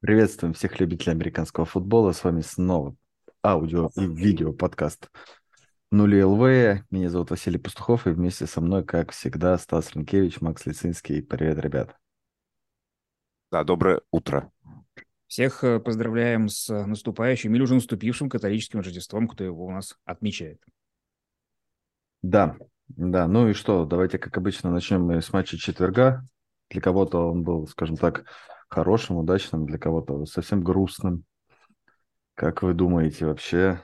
Приветствуем всех любителей американского футбола. С вами снова аудио и видео подкаст Нули ЛВ. Меня зовут Василий Пастухов, и вместе со мной, как всегда, Стас Ренкевич, Макс Лицинский. Привет, ребят. Да, доброе утро. Всех э, поздравляем с наступающим или уже наступившим католическим Рождеством, кто его у нас отмечает. Да, да. Ну и что, давайте, как обычно, начнем мы с матча четверга. Для кого-то он был, скажем так, хорошим, удачным, для кого-то совсем грустным. Как вы думаете вообще?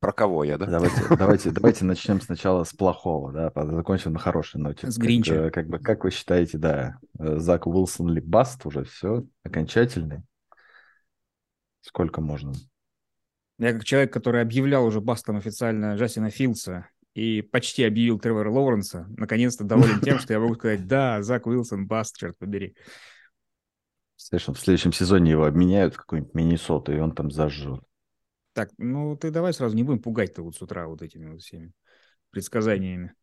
Про кого я, да? Давайте, давайте, давайте начнем сначала с плохого, да, закончим на хорошей ноте. С Гринча. Как, как бы, как вы считаете, да, Зак Уилсон ли баст уже все окончательный? Сколько можно? Я как человек, который объявлял уже бастом официально Джастина Филдса и почти объявил Тревора Лоуренса, наконец-то доволен тем, что я могу сказать, да, Зак Уилсон баст, черт побери. Слышно, в следующем сезоне его обменяют в какой-нибудь Миннесоту, и он там зажжет. Так, ну ты давай сразу не будем пугать-то вот с утра вот этими вот всеми предсказаниями.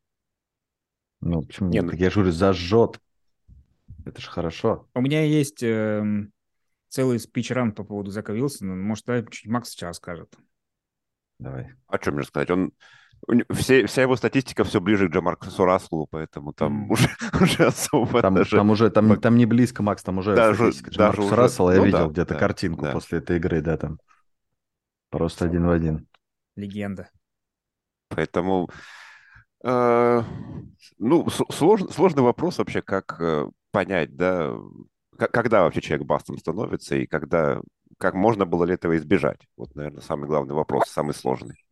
Ну, почему нет? Так я же говорю, зажжет. Это же хорошо. У меня есть э, целый спич-ран по поводу Зака Вилсона. Может, да, чуть Макс сейчас скажет. Давай. А что мне сказать? Он все, вся его статистика все ближе к Джамаркусу Раслу, поэтому там mm. уже, уже особо там, даже... Там уже, там, там не близко, Макс, там уже даже, даже уже... Рассела я ну, видел да, где-то да, картинку да. после этой игры, да, там. Просто один в один. Легенда. Поэтому, э, ну, слож, сложный вопрос вообще, как э, понять, да, когда вообще человек бастом становится и когда, как можно было ли этого избежать? Вот, наверное, самый главный вопрос, самый сложный.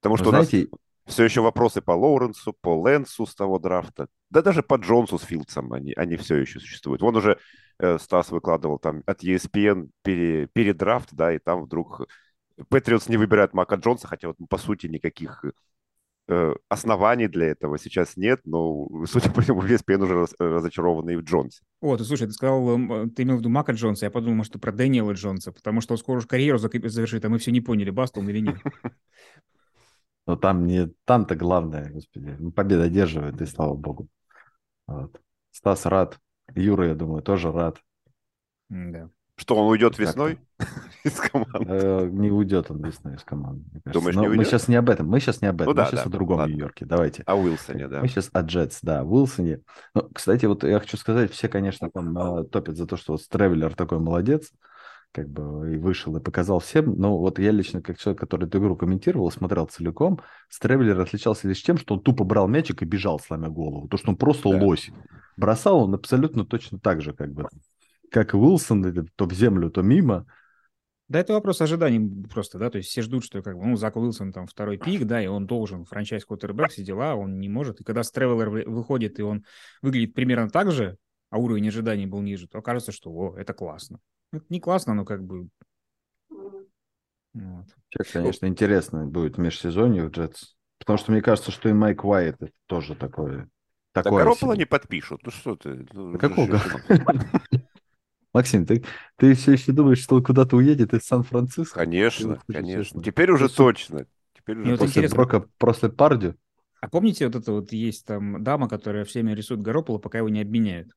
Потому что знаете... у нас все еще вопросы по Лоуренсу, по Лэнсу с того драфта, да даже по Джонсу с Филдсом, они, они все еще существуют. Вон уже э, Стас выкладывал там от ESPN пере, передрафт, да, и там вдруг Патриотс не выбирают Мака Джонса, хотя вот по сути никаких э, оснований для этого сейчас нет, но, судя по всему, ESPN уже раз, разочарованный в Джонсе. О, ты слушай, ты сказал, эм, ты имел в виду Мака Джонса, я подумал, может, про Дэниела Джонса, потому что он скоро уже карьеру завершит, а мы все не поняли, баст он или нет. Но там не там-то главное, господи. Ну, победа одерживает, и слава богу. Вот. Стас рад. Юра, я думаю, тоже рад. Да. Что, он уйдет весной из команды? Э, не уйдет он весной из команды. Думаешь, не мы уйдет? сейчас не об этом. Мы сейчас не об этом. Ну, да, мы сейчас да. о другом Ладно. Нью-Йорке. Давайте. О Уилсоне, да. Мы сейчас о Джетс, да, Уилсоне. Ну, кстати, вот я хочу сказать, все, конечно, там э, топят за то, что вот Тревелер такой молодец, как бы и вышел, и показал всем. Но вот я лично, как человек, который эту игру комментировал, смотрел целиком, Тревелер отличался лишь тем, что он тупо брал мячик и бежал, сломя голову. То, что он просто Да. лось. Бросал он абсолютно точно так же, как бы. Как и Уилсон, то в землю, то мимо. Да, это вопрос ожиданий просто, да, то есть все ждут, что как бы, ну, Зак Уилсон там второй пик, да, и он должен, франчайз квотербек, все дела, он не может. И когда Стревелер вы- выходит, и он выглядит примерно так же, а уровень ожиданий был ниже, то кажется, что, о, это классно. Это не классно, но как бы... Вот. Сейчас, конечно, интересно будет межсезонье в Джетс. Потому что мне кажется, что и Майк Уайт это тоже такое. Так Такое Гаропола себе. не подпишут. Ну что ты? Ну, Да какого Максим, ты, ты все еще думаешь, что он куда-то уедет из Сан-Франциско? Конечно, конечно. Теперь уже точно. Теперь уже Ну. После интересно. Брока, после Парди? А помните, вот это вот есть там дама, которая всеми рисует Гаропола, пока его не обменяют?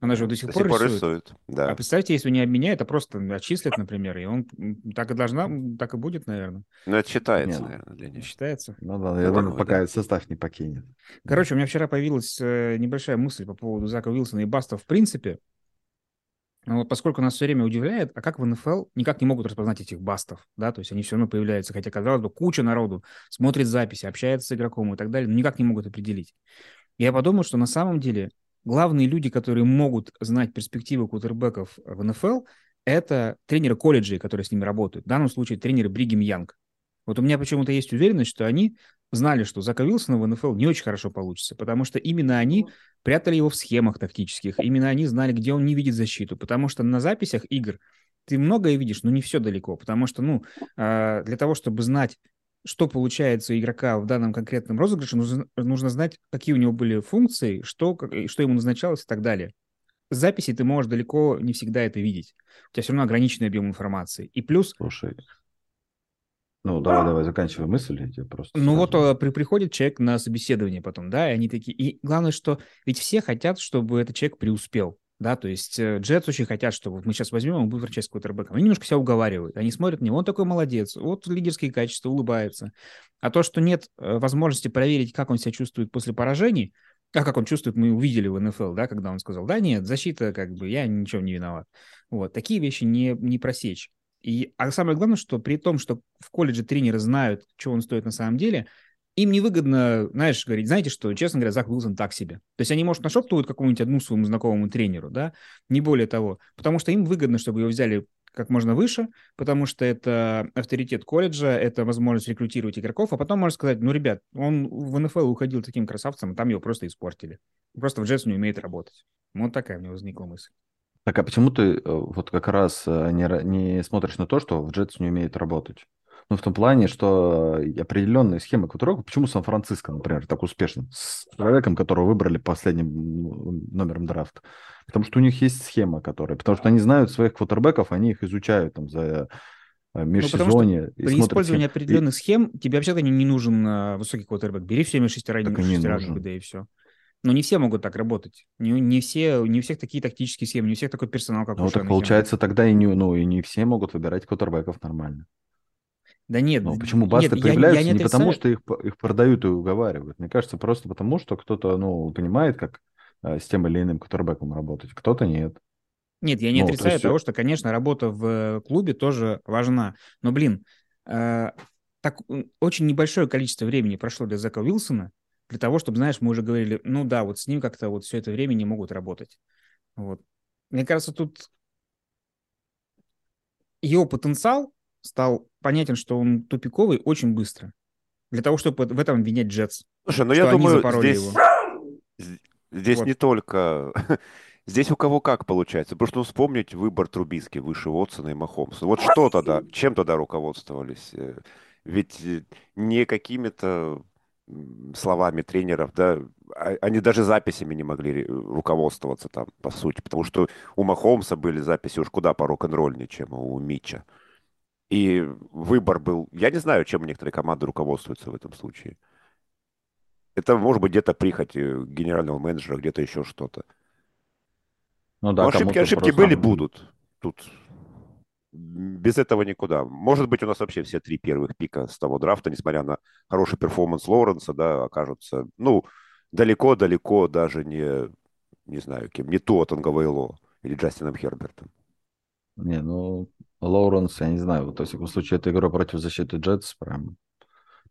Она же до сих До пор сих пор рисует. рисует. А Да. представьте, если не обменяют, а просто отчислят, например, и он так и должна, так и будет, наверное. Ну, это считается, Не, наверное, для них. Считается. Ну да, я Ну, думаю, да. пока состав не покинет. Короче, у меня вчера появилась э, небольшая мысль по поводу Зака Уилсона и Баста в принципе. Но вот поскольку нас все время удивляет, а как в НФЛ никак не могут распознать этих бастов, да, то есть они все равно появляются, хотя, казалось бы, куча народу смотрит записи, общается с игроком и так далее, но никак не могут определить. Я подумал, что на самом деле главные люди, которые могут знать перспективы кутербеков в НФЛ, это тренеры колледжей, которые с ними работают. В данном случае тренеры Бригем Янг. Вот у меня почему-то есть уверенность, что они знали, что Зака Вилсона в НФЛ не очень хорошо получится, потому что именно они прятали его в схемах тактических, именно они знали, где он не видит защиту, потому что на записях игр ты многое видишь, но не все далеко, потому что, ну, э, для того, чтобы знать, что получается у игрока в данном конкретном розыгрыше, нужно, нужно знать, какие у него были функции, что, как- что ему назначалось и так далее. С записи ты можешь далеко не всегда это видеть. У тебя все равно ограниченный объем информации. И плюс Слушай. Ну, давай, давай, заканчивай мысль, я тебе просто... Ну вот скажу. э, при, приходит человек на собеседование потом, да, и они такие... И главное, что ведь все хотят, чтобы этот человек преуспел. Да, то есть э, Джетс очень хотят, что вот мы сейчас возьмем, он будет врачать с квотербеком. Они немножко себя уговаривают. Они смотрят на него, он такой молодец, вот лидерские качества, улыбается. А то, что нет э, возможности проверить, как он себя чувствует после поражений, а как он чувствует, мы увидели в НФЛ, да, когда он сказал, да нет, защита, как бы, я ничего не виноват. Вот, такие вещи не, не просечь. И, а самое главное, что при том, что в колледже тренеры знают, что он стоит на самом деле, им невыгодно, знаешь, говорить, знаете что, честно говоря, Зак Уилсон так себе. То есть они, может, нашептывают какому-нибудь одну своему знакомому тренеру, да, не более того, потому что им выгодно, чтобы его взяли как можно выше, потому что это авторитет колледжа, это возможность рекрутировать игроков, а потом можно сказать, ну, ребят, он в НФЛ уходил таким красавцем, а там его просто испортили. Просто в Джетс не умеет работать. Вот такая у меня возникла мысль. Так, а почему ты э, вот как раз э, не, не смотришь на то, что в Джетс не умеет работать? Ну, в том плане, что определенные схемы квотербеков, почему Сан-Франциско, например, так успешно, с человеком, которого выбрали последним номером драфта? Потому что у них есть схема, которая... Потому что они знают своих квотербеков, они их изучают там за э, межсезонье. Ну, при использовании схем. определенных и... схем тебе вообще не, не нужен а, высокий квотербек. Бери всеми шестерами, шестерами да и все. Но не все могут так работать. Не, не, все, не у всех такие тактические схемы, не у всех такой персонал, как ну, у так получается, тогда и не, ну, и не все могут выбирать квотербеков нормально. Да нет. Ну, почему басты нет, появляются? Я, я не, не потому, что их, их продают и уговаривают. Мне кажется, просто потому, что кто-то, ну, понимает, как э, с тем или иным кутербеком работать, кто-то нет. Нет, я не ну, отрицаю то есть... того, что, конечно, работа в клубе тоже важна. Но, блин, э, так очень небольшое количество времени прошло для Зака Уилсона, для того, чтобы, знаешь, мы уже говорили, ну да, вот с ним как-то вот все это время не могут работать. Вот. Мне кажется, тут его потенциал стал понятен, что он тупиковый очень быстро. Для того, чтобы в этом обвинять Джетс. Слушай, ну я думаю, здесь, его. здесь вот. не только... Здесь у кого как получается. Потому что ну, вспомнить выбор Трубиски выше Уотсона и Махомса. Вот что тогда, чем тогда руководствовались? Э, ведь э, не какими-то словами тренеров, да, а, они даже записями не могли руководствоваться там, по сути, потому что у Махомса были записи уж куда по рок-н-ролльнее, чем у Митча. И выбор был... Я не знаю, чем некоторые команды руководствуются в этом случае. Это может быть где-то прихоть э, генерального менеджера, где-то еще что-то. Ну да, Но ошибки, ошибки были, будут. Тут без этого никуда. Может быть, у нас вообще все три первых пика с того драфта, несмотря на хороший перформанс Лоуренса, да, окажутся, ну, далеко-далеко даже не, не знаю кем, не Туотанга Вейло или Джастином Хербертом. Не, ну, Лоуренс, я не знаю, вот, во всяком случае, эта игра против защиты Джетс прям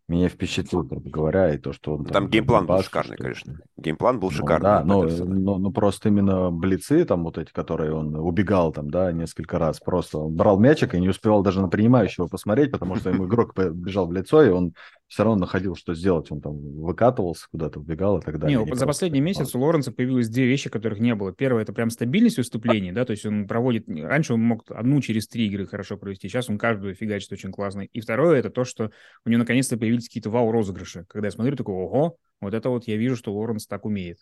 меня впечатлил, грубо говоря, и то, что он... Там, там геймплан был шикарный, конечно. Геймплан был ну, шикарный. Да, но, но, но просто именно блицы, там вот эти, которые он убегал там, да, несколько раз, просто он брал мячик и не успевал даже на принимающего посмотреть, потому что ему игрок бежал в лицо, и он все равно находил, что сделать. Он там выкатывался, куда-то убегал и так далее. Не, за последний месяц у Лоренса появилось две вещи, которых не было. Первое, это прям стабильность выступлений, да, то есть он проводит... Раньше он мог одну через три игры хорошо провести, сейчас он каждую фигачит очень классно. И второе, это то, что у него наконец-то появились какие-то вау-розыгрыши. Когда я смотрю, такой, ого, вот это вот я вижу, что Лоренс так умеет.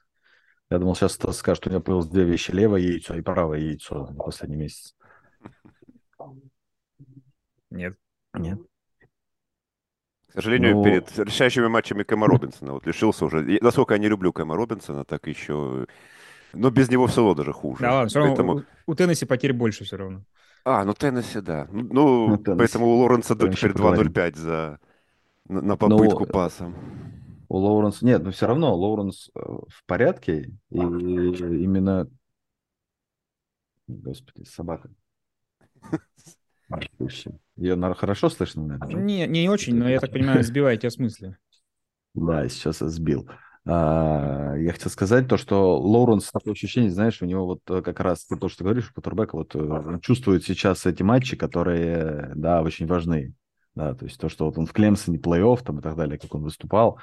Я думал, сейчас ты скажешь, что у него появилось две вещи, левое яйцо и правое яйцо на последний месяц. Нет. Нет. К сожалению, ну... перед решающими матчами Кэма Робинсона вот лишился уже. И, насколько я не люблю Кэма Робинсона, так еще... Но без него все равно даже хуже. Да ладно, все равно поэтому... у, у Теннесси потерь больше все равно. А, ну Теннесси, да. Ну, ну Теннесси. поэтому у Лоренса до теперь 2.05 за... на, на попытку но... паса. У Лоуренса... Нет, но все равно Лоуренс э, в порядке. И именно... Господи, собака. Ее хорошо слышно, наверное? Не, не очень, но я так понимаю, сбиваете о смысле. Да, сейчас сбил. А, я хотел сказать то, что Лоуренс, такое ощущение, знаешь, у него вот э, как раз ты то, что говоришь, Патербек вот э, чувствует сейчас эти матчи, которые, да, очень важны. Да, то есть то, что вот он в Клемсоне плей-офф там и так далее, как он выступал,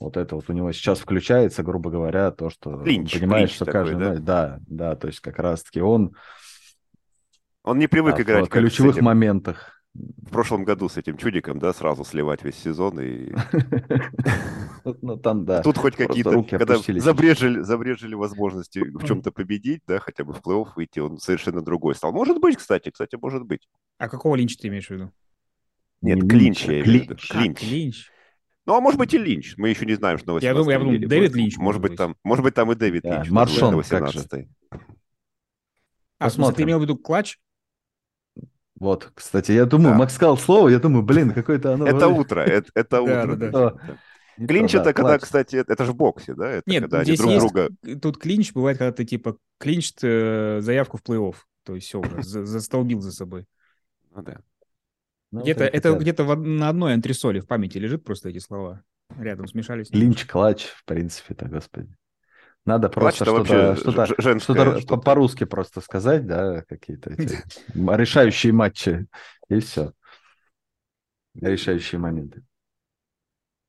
вот это вот у него сейчас включается, грубо говоря, то, что клинч, понимаешь, клинч что такой, каждый, да? да, да, то есть как раз-таки он он не привык да, играть в ключевых моментах. В прошлом году с этим чудиком, да, сразу сливать весь сезон и... Ну, там, да. Тут хоть какие-то, когда забрежили, забрежили возможности в чем-то победить, да, хотя бы в плей-офф выйти, он совершенно другой стал. Может быть, кстати, кстати, может быть. А какого линча ты имеешь в виду? Нет, клинч я имею в виду. Клинч. клинч. Ну, а может быть и Линч. Мы еще не знаем, что на 18 Я думаю, я думаю, Дэвид Линч. Может быть, там, может быть, там и Дэвид Линч. Маршон, как же. А, в смысле, ты Посмотрим. имел в виду клатч? Вот, кстати, я думаю, Да. Макс сказал слово, я думаю, блин, какое-то оно... Это утро, это, это Да, утро. да, да. да. Клинч то, да, это когда, кстати, это же в боксе, да? Это Нет, когда они здесь друг есть- друга... Тут клинч бывает, когда ты типа клинч э, заявку в плей-офф. То есть все уже, за- застолбил за собой. Ну да. Ну, где-то, это где-то на одной антресоле в памяти лежит просто эти слова. Рядом смешались. Клинч, клатч, в принципе-то, господи. Надо просто что-то, что-то р- что-то. по- по-русски просто сказать, да, какие-то решающие матчи, и все. Решающие моменты.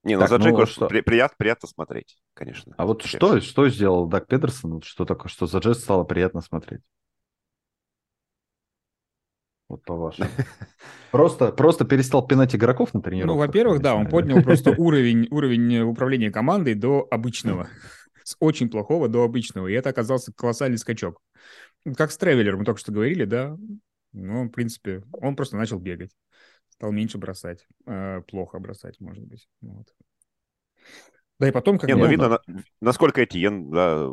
Не, ну Так, за ну Джейко вот что? при- приятно, приятно смотреть, конечно. А вот что, что сделал Даг Педерсон, что такое, что за джет стало приятно смотреть? Вот по-вашему. Просто, просто перестал пинать игроков на тренировках? Ну, во-первых, да, он поднял просто уровень, уровень управления командой до обычного. С очень плохого до обычного. И это оказался колоссальный скачок. Как с Тревелером, мы только что говорили, да. Ну, в принципе, он просто начал бегать. Стал меньше бросать. Э, плохо бросать, может быть. Вот. Да и потом, как Не, ну Ну, видно, на- насколько Этьен да,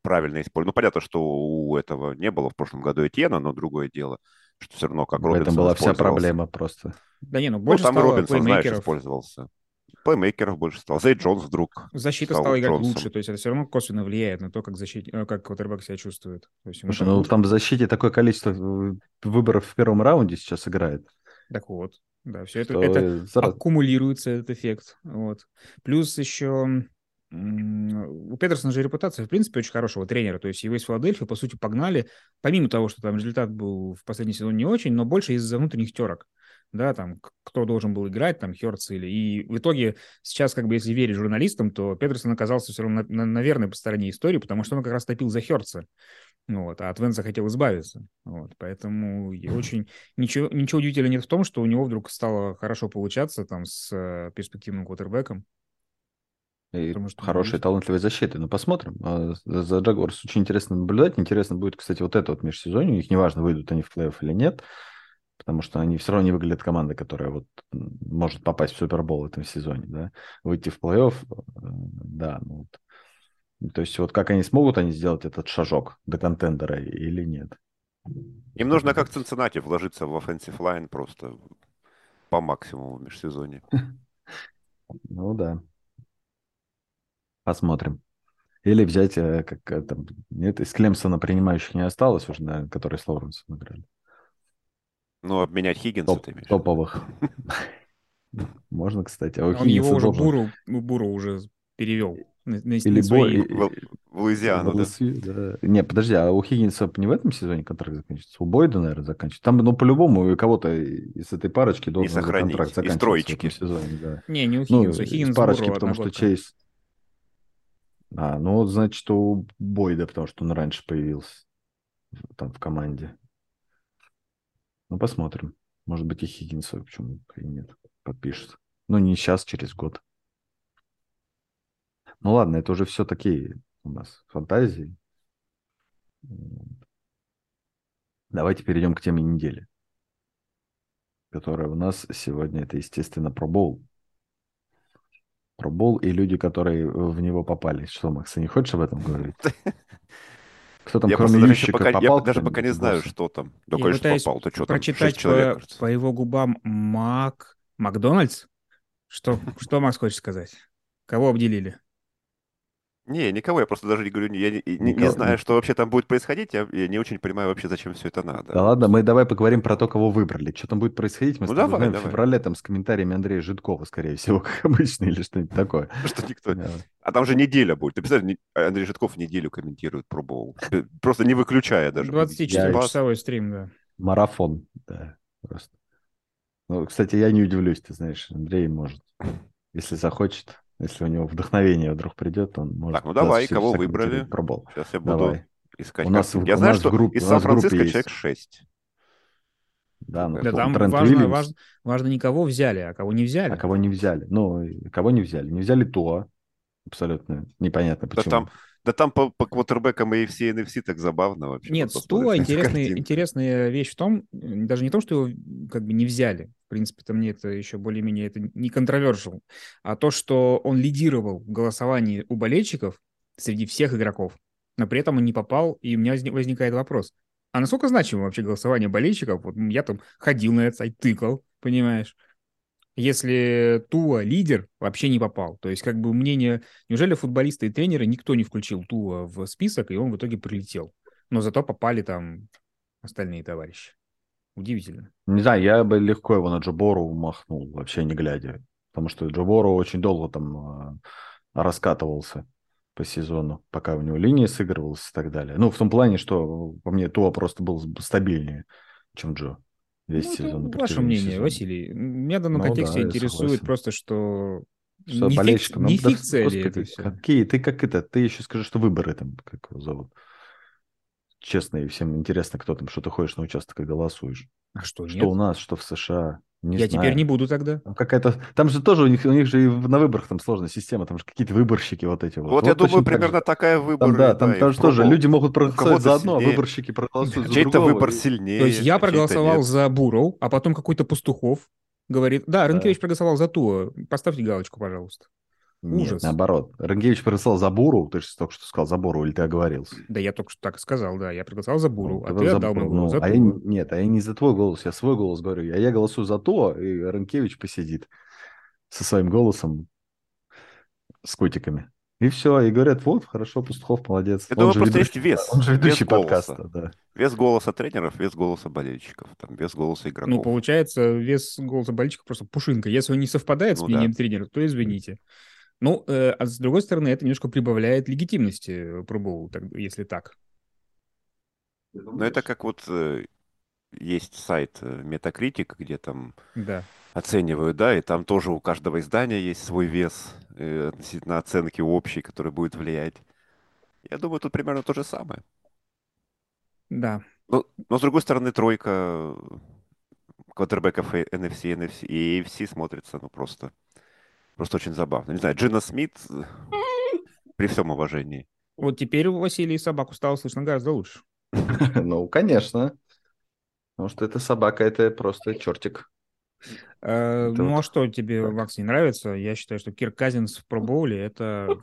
правильно использует. Ну, понятно, что у этого не было в прошлом году Этьена, но другое дело, что все равно как Робинсон этом была вся проблема просто. Да не, ну Ну, больше там и стало Робинсон, знаешь, использовался. Плеймейкеров больше стало. Зэй Джонс вдруг. Защита стал стала играть Джонсом. лучше, то есть это все равно косвенно влияет на то, как, защит... э, как квотербек себя чувствует. То есть Слушай, там ну там в защите такое количество э, выборов в первом раунде сейчас играет. Так вот, да, все это, что это аккумулируется этот эффект. Вот. Плюс еще у Петерсона же репутация, в принципе, очень хорошего тренера. То есть его из Филадельфии, по сути, погнали, помимо того, что там результат был в последний сезон не очень, но больше из-за внутренних терок. Да, там, кто должен был играть, там, Хёртс или... И в итоге сейчас, как бы, если верить журналистам, то Петерсон оказался все равно, на, на- на верной по стороне истории, потому что он как раз топил за Хёртса. Вот, а от Венса хотел избавиться. Вот, поэтому очень ничего, ничего удивительного нет в том, что у него вдруг стало хорошо получаться там с э, перспективным квотербеком. и потому что хорошей, есть. талантливой защиты. Ну, посмотрим. А, За за Джагуарс очень интересно наблюдать. Интересно будет, кстати, вот это вот межсезонье. У них неважно, выйдут они в плей-офф или нет, потому что они все равно не выглядят командой, которая вот может попасть в Супербол в этом сезоне, да. Выйти в плей-офф, э, да, ну вот. То есть вот как они смогут они сделать этот шажок до контендера или нет? Им нужно как Цинциннати вложиться в offensive line просто по максимуму в межсезонье. Ну да. Посмотрим. Или взять, э, как э, там, нет, из Клемсона принимающих не осталось уже, наверное, которые с Лоуренсом играли. Ну, обменять Хиггинса, Топ- ты имеешь? топовых. Можно, кстати. А Он его уже Буру, Буру уже перевел на, на- Или на свои- В, в Луизиану, в да. LSU, да. Не, подожди, а у Хиггинса не в этом сезоне контракт заканчивается? У Бойда, наверное, заканчивается. Там, ну, по-любому, у кого-то из этой парочки должен контракт Из заканчиваться в этом сезоне, да. Не, не у Ну, Хиггинса. из Хиггинс парочки, Буру потому что. Чейз... А, ну, значит, у Бойда, потому что он раньше появился там в команде. Ну, посмотрим. Может быть, и Хиггинса, почему и нет, подпишет. Ну, не сейчас, через год. Ну, ладно, это уже все такие у нас фантазии. Давайте перейдем к теме недели, которая у нас сегодня, это, естественно, пробол. Пробол и люди, которые в него попали. Что, Макс, ты не хочешь об этом говорить? Кто там, Я кроме просто даже, еще Ющика, пока, я попал даже кто-нибудь пока не знаю, босса? что там. Да, Я конечно, попал. Ты что там? Прочитать человек, по, кажется. по его губам Мак... Макдональдс? Что, что Макс хочет сказать? Кого обделили? Не, никого, я просто даже не говорю, я не, не- не знаю, что вообще там будет происходить, я, я не очень понимаю вообще, зачем все это надо. Да ладно, мы давай поговорим про то, кого выбрали. Что там будет происходить, мы Ну, с тобой давай, узнаем в давай. феврале там с комментариями Андрея Житкова, скорее всего, как обычно, или что-нибудь такое. Что никто... Да. А там же неделя будет. Ты представляешь, Андрей Житков неделю комментирует про Боул. Просто не выключая даже. будет 24-часовой стрим, да. Марафон, да, просто. Ну, кстати, я не удивлюсь, ты знаешь, Андрей может, если захочет, если у него вдохновение вдруг придет, он может... Так, ну давай, 24 кого выбрали? Пробол. Сейчас я буду Давай. искать. У нас я у знаю, нас что группе- из Сан-Франциско есть. человек 6. Да, ну, Да, Да, там Трент важно, Уильямс, важно, важно не кого взяли, а кого не взяли. а кого не взяли? Ну, кого не взяли? Не взяли Туа, абсолютно непонятно Да почему. там, да там по, по квотербекам и NFC так забавно вообще. Нет, эти интересный, интересная вещь в том, даже не в том, что его как бы не взяли, в принципе-то мне это еще более-менее это не controversial, а то, что он лидировал в голосовании у болельщиков среди всех игроков, но при этом он не попал, и у меня возник- возникает вопрос, А насколько значимо вообще голосование болельщиков? Вот я там ходил на этот сайт, тыкал, понимаешь? Если Туа лидер, вообще не попал. То есть как бы мнение... Неужели футболисты и тренеры никто не включил Туа в список, и он в итоге прилетел? Но зато попали там остальные товарищи. Удивительно. Не знаю, я бы легко его на Джобору махнул, вообще не глядя. Потому что Джобору очень долго там э, раскатывался по сезону, пока у него линия сыгрывалась и так далее. Ну, в том плане, что по мне Туа просто был стабильнее, чем Джо весь Ну, сезон. ваше мнение, сезона. Василий. Меня в данном Ну контексте да, интересует просто, что Что не, фик- болельщикам, ну, не фикция господи, это все? Какие? Ты как это? Ты еще скажи, что выборы там, как его зовут. Честно, и всем интересно, кто там, что ты ходишь на участок и голосуешь. А что, Что нет? у нас, что в США. Не Я знаю. теперь не буду тогда. Там какая-то, там же тоже у них, у них же и на выборах там сложная система, там же какие-то выборщики вот эти вот. Вот, я точно думаю, так же. примерно такая выбор. Там, да, там, и там же тоже люди могут проголосовать за одно, а выборщики проголосуют за Чей-то другого. выбор сильнее. То есть я проголосовал нет. за Буров, а потом какой-то Пастухов говорит, да, Рынкевич проголосовал за Туа, поставьте галочку, пожалуйста. Нет, Ужас. наоборот. Рангевич проголосовал за Буру, ты же только что сказал за Буру, или ты оговорился? Да я только что так и сказал, да, я проголосовал за Буру, Ну, а ты ты за отдал мой голос Ну, за а я, нет, а я не за твой голос, я свой голос говорю. А я голосую за то, и Рынкевич посидит со своим голосом с котиками. И все, и говорят, вот, хорошо, Пастухов молодец. Я Он думаю, же просто ведущий- есть вес. Он же ведущий вес голоса. подкаста, да. Вес голоса тренеров, вес голоса болельщиков, там, вес голоса игроков. Ну, получается, вес голоса болельщика просто пушинка. Если он не совпадает с Ну мнением да. тренера, то извините. Ну, э, а с другой стороны, это немножко прибавляет легитимности Bowl, так- если так. Но это как вот э, есть сайт э, Metacritic, где там Да. оценивают, да, и там тоже у каждого издания есть свой вес э, относительно оценки общей, который будет влиять. Я думаю, тут примерно то же самое. Да. Но, но с другой стороны, тройка квотербеков и NFC, NFC и AFC смотрится, ну, просто, просто очень забавно. Не знаю, Джина Смит, э, при всем уважении. Вот теперь у Василия собаку стало слышно гораздо лучше. Ну, конечно. Потому что эта собака, это просто чертик. Э, ну, а что тебе. Макс, не нравится? Я считаю, что Кирк Казинс в Bowl это...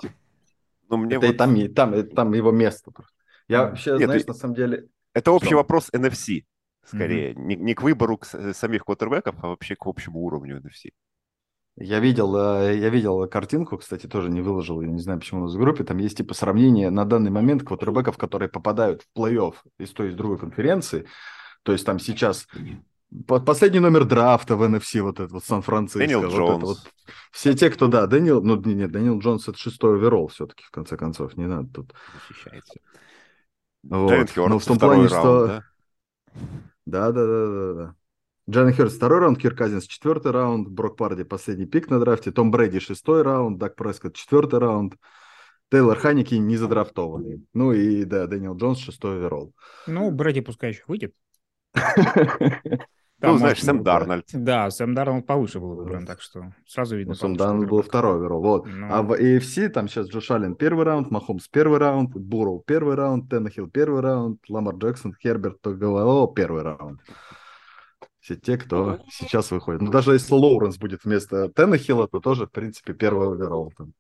Но мне Это и вот- там, и там, и там его место. просто. Я вообще, Нет, знаешь, на самом деле... Это общий вопрос NFC, скорее. Не, не к выбору к самих квотербеков, а вообще к общему уровню NFC. Я видел, э, я видел картинку, кстати, тоже не выложил, я не знаю, почему у нас в группе, там есть типа сравнение на данный момент квотербеков, которые попадают в плей-офф из той и из другой конференции. То есть там сейчас по- последний номер драфта в NFC, вот этот вот Сан-Франциско. Дэниел вот это Джонс. вот. Все те, кто, да, Дэниел, ну не- нет, Дэниел Джонс это шестой overall все-таки, в конце концов, не надо тут. Защищается. Вот. Джейлен Ну, Хёртс, в том плане, раунд, что- да? Да, да, да, да, да. Джейлен Хёртс второй раунд, Кирк Казинс четвертый раунд, Брок Парди последний пик на драфте, Том Брэди шестой раунд, Дак Прескотт четвертый раунд, Тейлор Хайнике не задрафтованный. Ну и, да, Дэниел Джонс шестой overall. Ну, Брэди пускай еще выйдет. Ну, Там, знаешь, может, Сэм ну, да. Дарнольд. Да, Сэм Дарнольд повыше был выбран, так что сразу видно. Ну, Сэм Дарнольд был второй оверолл. Вот. Ну. А в AFC там сейчас Джош Аллен первый раунд, Махомс первый раунд, Бурроу первый раунд, Теннехилл первый раунд, Ламар Джексон, Херберт Тогово первый раунд. Все те, кто сейчас выходит. Ну, даже если Лоуренс будет вместо Теннехилла, то тоже, в принципе, первый оверолл. Там.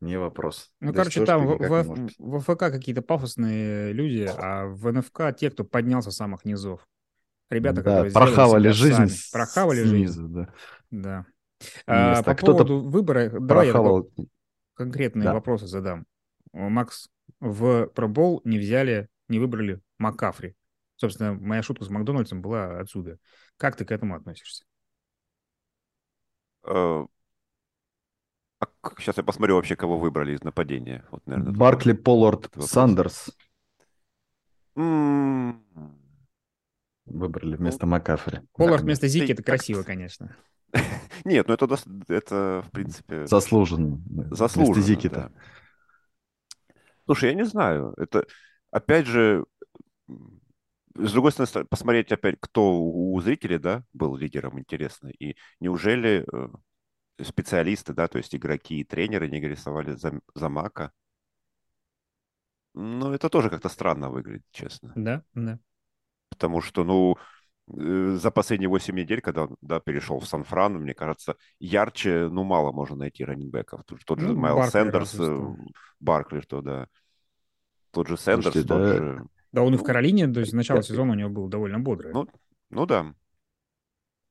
Не вопрос. Ну, Здесь короче, там в, в- в ФК какие-то пафосные люди, а в НФК те, кто поднялся с самых низов. Ребята, Да, которые прохавали жизнь. сами. Прохавали жизнь, снизу, да. да. А, Место. по поводу выбора, давай я Прохавал. конкретные Да. вопросы задам. Макс, в Bowl не взяли, не выбрали Маккафри. Собственно, моя шутка с Макдональдсом была отсюда. Как ты к этому относишься? Сейчас я посмотрю вообще, кого выбрали из нападения. Вот, наверное, Баркли, Поллард. Сандерс выбрали вместо Макафри. Поллард вместо Зики, ты это красиво, конечно. Нет, ну это, это в принципе, Заслуженно. Вместо заслуженно. Зики-то. да. Слушай, я не знаю. Это, опять же, с другой стороны, посмотреть опять, кто у зрителей, да, был лидером, интересно. И неужели э, специалисты, да, то есть игроки и тренеры не голосовали за, за Мака? Ну, это тоже как-то странно выглядит, честно. Да, да. Потому что, ну, э, за последние 8 недель, когда он, да, перешел в Сан-Фран, мне кажется, ярче, ну, мало можно найти раннингбеков. Тот, тот же Ну, Майл Баркли Сэндерс, разве э, что. Баркли, что, да. Тот же Сэндерс, Слушайте, тот да, же... Да, он и в Каролине, то есть начало Я- сезона у него был довольно бодрый. Ну, Ну да.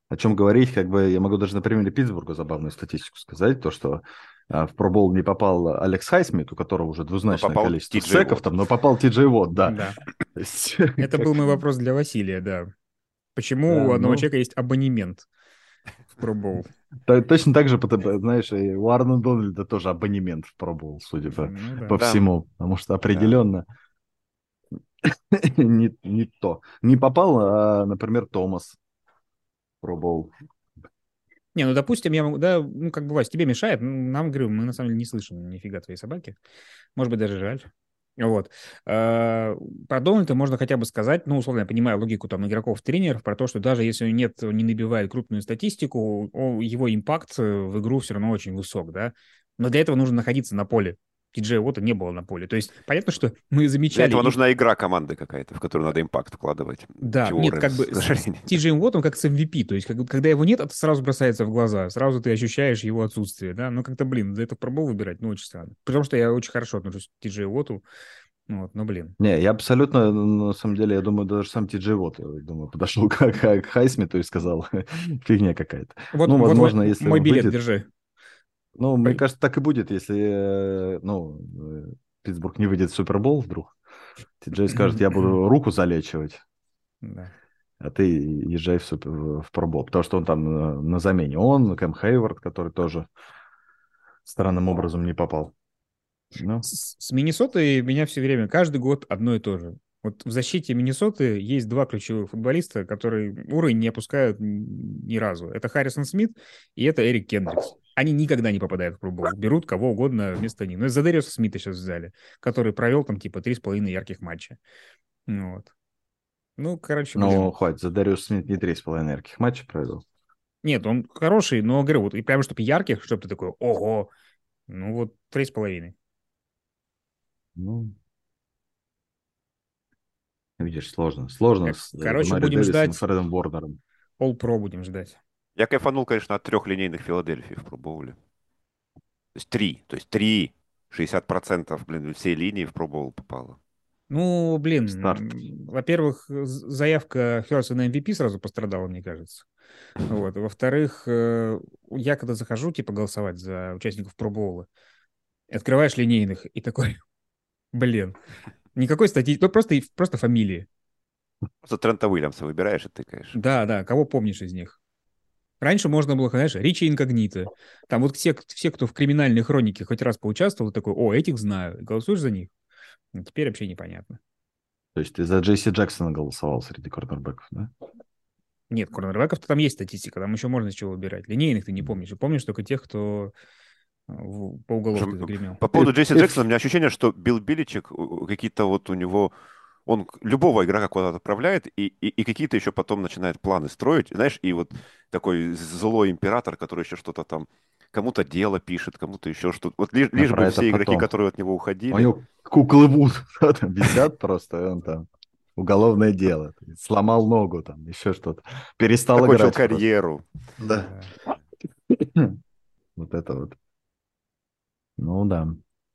О чем говорить, как бы я могу даже на примере Питтсбурга забавную статистику сказать, то, что а, в пробол не попал Алекс Хайсмит, у которого уже двузначное попал количество Ти Джей секов, Уотт. там, но попал Ти Джей Уотт, да. Да. Есть, Это как- был мой вопрос для Василия, да. Почему Да, у одного ну. человека есть абонемент в? Та- Точно так же, знаешь, и у Аарона Дональда тоже абонемент в пробол, судя по, Ну да. по Да. всему, потому что определенно не, не то. Не попал, а, например, Томас в пробол. Не, ну, допустим, я могу, да, ну, как бы, Вась, тебе мешает, ну, нам, говорю, мы на самом деле не слышим нифига твоей собаки. Может быть, даже жаль. Вот. А, Про Дональда можно хотя бы сказать, ну, условно, я понимаю логику там игроков-тренеров, про то, что даже если он нет, не набивает крупную статистику, его импакт в игру все равно очень высок, да. Но для этого нужно находиться на поле. Ти-Джей Уотта не было на поле. То есть понятно, что мы Для замечали... этого и- нужна игра команды какая-то, в которую надо импакт вкладывать. Да, Чего нет, как бы к сожалению. с Ти-Джей Уоттом как с MVP, то есть как- когда его нет, это сразу бросается в глаза, сразу ты ощущаешь его отсутствие, да, ну как-то, блин, за это пробол выбирать, ну очень странно. Потому что я очень хорошо отношусь к Ти-Джей Уотту, вот, но, блин. Не, я абсолютно, на самом деле, я думаю, даже сам Ти Уотт, я думаю, подошел к, к, к Хайсмиту и сказал, фигня какая-то. Вот, Ну, вот возможно, мой, если мой билет выйдет- держи. Ну, мне кажется, так и будет, если, э, ну, э, Питтсбург не выйдет в Супербол вдруг. Ти скажет, я буду руку залечивать, Да. а ты езжай в, супер, в пробол, потому что он там на, на замене. Он, Кэм Хейвард, который тоже странным образом не попал. Ну, С, с Миннесотой меня все время, каждый год одно и то же. Вот в защите Миннесоты есть два ключевых футболиста, которые уровень не опускают ни разу. Это Харрисон Смит и это Эрик Кендрикс. Они никогда не попадают в пробол. Берут кого угодно вместо них. Ну, за Дариуса Смита сейчас взяли, который провел там типа три с половиной ярких матча. Ну, вот. Ну, короче, блин. ну хватит, за Дариус Смит не три с половиной ярких матчей провел. Нет, он хороший, но, говорю, вот и прямо чтобы ярких, чтобы ты такой, ого, ну вот три с половиной. Ну, видишь, сложно. Сложно Как- с э, короче, будем ждать. Фредом Ворнером. Пол-про будем ждать. Я кайфанул, конечно, от трех линейных Филадельфии в пробоуле. То есть три. То есть три. 60% блин, всей линии в пробоул попало. Ну, блин, Старт. во-первых, заявка Херса на MVP сразу пострадала, мне кажется. Вот. Во-вторых, э, я когда захожу, типа, голосовать за участников пробоула, открываешь линейных и такой, блин, никакой статьи, ну, просто, просто фамилии. Просто Трента Уильямса выбираешь и тыкаешь. Да, да, кого помнишь из них? Раньше можно было, знаешь, Ричи Инкогнито. Там вот все, все, кто в криминальной хронике хоть раз поучаствовал, такой, о, этих знаю, голосуешь за них. А теперь вообще непонятно. То есть ты за Джейси Джексона голосовал среди корнербеков, да? Нет, корнербеков-то там есть статистика, там еще можно с чего выбирать. Линейных ты не помнишь. И помнишь только тех, кто э, в- по уголовке Слушай, загремел. По поводу Джейси if- Джексона, у меня ощущение, что Билл Биличек, какие-то вот у него, он любого игрока куда-то отправляет, и, и, и какие-то еще потом начинает планы строить, знаешь, и вот такой злой император, который еще что-то там, кому-то дело пишет, кому-то еще что-то. Вот лишь, лишь бы все игроки, потом. которые от него уходили. У него куклы Вуд висят просто, и он там уголовное дело. Сломал ногу там, еще что-то. Перестал Закончил играть. карьеру. Да. Вот это вот. Ну да.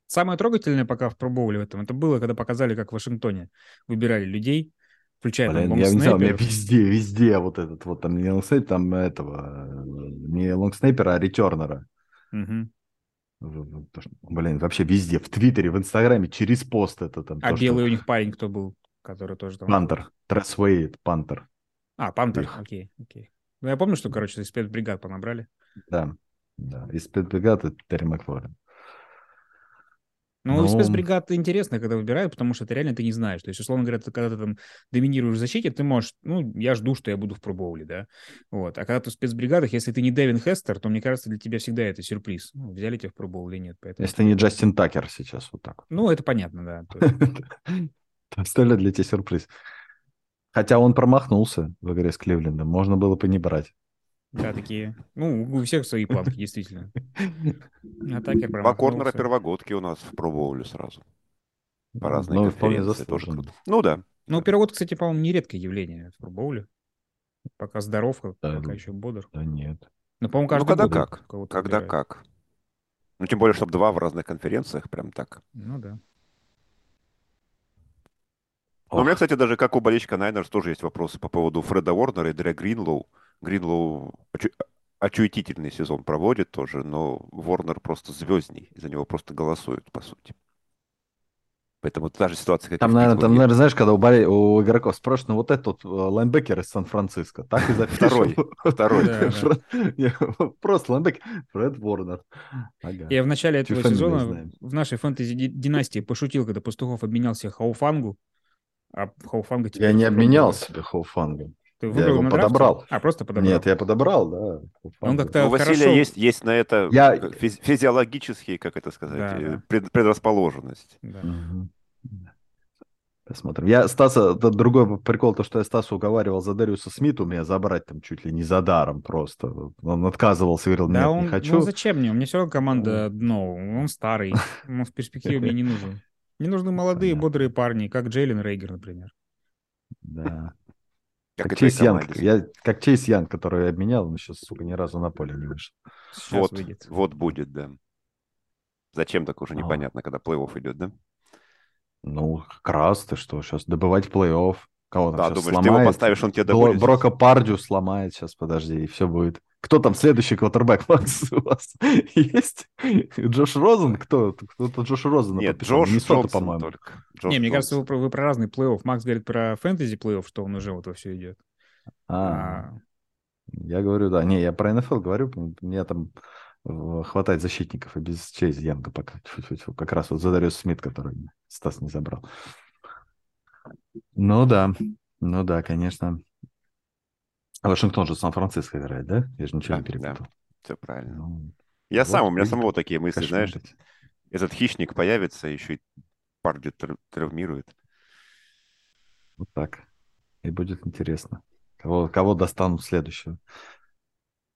Самое трогательное пока в пробоуле в этом, это было, когда показали, как в Вашингтоне выбирали людей, включая там Блин, я не знаю, у меня везде, везде вот этот вот там не лонгснейпер, там этого, не лонгснейпера, а ретернера. Что- Блин, вообще везде, в Твиттере, в Инстаграме, через пост это там. А то, что белый у них парень кто был, который тоже там... Пантер, Тресс Уэйд, Пантер. А, Пантер, Их. окей, окей. Ну, я помню, что, короче, из спецбригад понабрали. Да, да. Из спецбригады Терри Маклорин. Ну, Ну. спецбригад интересно, когда выбирают, потому что ты реально ты не знаешь. То есть, условно говоря, ты, когда ты там доминируешь в защите, ты можешь, ну, я жду, что я буду в пробоуле, да. Вот. А когда ты в спецбригадах, если ты не Дэвин Хестер, то, мне кажется, для тебя всегда это сюрприз. Ну, взяли тебя в пробоул или нет. Поэтому... Если ты не Джастин Такер сейчас, вот так. Ну, это понятно, да. Остальное для тебя сюрприз. Хотя он промахнулся в игре с Кливлендом. Можно было бы не брать. Да, такие. Ну, у всех свои планки, действительно. Атакер Два корнера первогодки у нас в пробоуле сразу. По Ну, вполне конференции. Тоже круто. Ну да. Ну, первогод, кстати, по-моему, не редкое явление в пробоуле. Пока здоров, Да, пока ну. еще бодр. Да нет. Ну, по-моему, Ну, каждый когда год как. Когда выбирают. как. Ну, тем более, чтобы два в разных конференциях, прям так. Ну, да. Но у меня, кстати, даже как у болельщика Найнерс тоже есть вопросы по поводу Фреда Уорнера и Дре Гринлоу. Гринлоу очу- очутительный сезон проводит тоже, но Ворнер просто звездней. За него просто голосуют, по сути. Поэтому та же ситуация, как Там, и в наверное, там, наверное, знаешь, когда у, боле- у игроков спрашивают, ну вот этот э, лайнбекер из Сан-Франциско, так и запишем. Второй, второй. Просто лайнбекер Фред Ворнер. Ага. Я в начале этого сезона в нашей фэнтези-династии пошутил, когда Пастухов обменял себе Хауфангу, а Хауфанга теперь... Я не обменял себе Хоуфангом. Ты Я его драфте? подобрал. А, просто подобрал? Нет, я подобрал, да. Он как-то Ну, У Василия хорошо... есть, есть на это Я- э, физи- физиологический, как это сказать, Да, э, да. пред- предрасположенность. Да. Мгм. Посмотрим. Я Стаса, это другой прикол, то, что я Стаса уговаривал за Дариуса Смиту меня забрать там чуть ли не за даром просто. Он отказывался, говорил, Да нет, он, не ну хочу. зачем мне? У меня все равно команда дно, он старый, он в перспективе мне не нужен. Мне нужны молодые, бодрые парни, как Джейлен Рейгер, например. Да. Как Чейз Янг. Я, как Чейз Янг, который я обменял, он сейчас, сука, ни разу на поле не вышел. Вот, выйдет. вот будет, да. Зачем так уже А. непонятно, когда плей-офф идет, да? Ну, как раз ты что, сейчас добывать плей-офф. Кого там Да, сейчас думаешь, ты его сломает? поставишь, он тебе добудет. Брока Пардю сломает сейчас, подожди, и все будет. Кто там следующий квотербек, Макс, у вас есть? Джош Розен? Кто? Кто-то Джош Розена Нет, подписал. Джош Миннесота, Джонсон по-моему. только. Джош не, мне кажется, вы Джонсон. про, вы про разный плей-офф. Макс говорит про фэнтези плей-офф, что он уже вот во все идет. А, А, я говорю, да. Не, я про НФЛ говорю, мне там э, хватает защитников и без Чейз Янга пока. Тьфу-тьфу-тьфу. Как раз вот за Дариус Смит, который Стас не забрал. Ну да, ну да, конечно. А Вашингтон же Сан-Франциско играет, да? Я же ничего Да, не перепутал. Все правильно. Ну, Я вот сам, у меня видите, самого такие мысли, кошмар. знаешь, этот хищник появится, еще и Парди тр- травмирует. Вот так. И будет интересно. Кого, кого достанут следующего.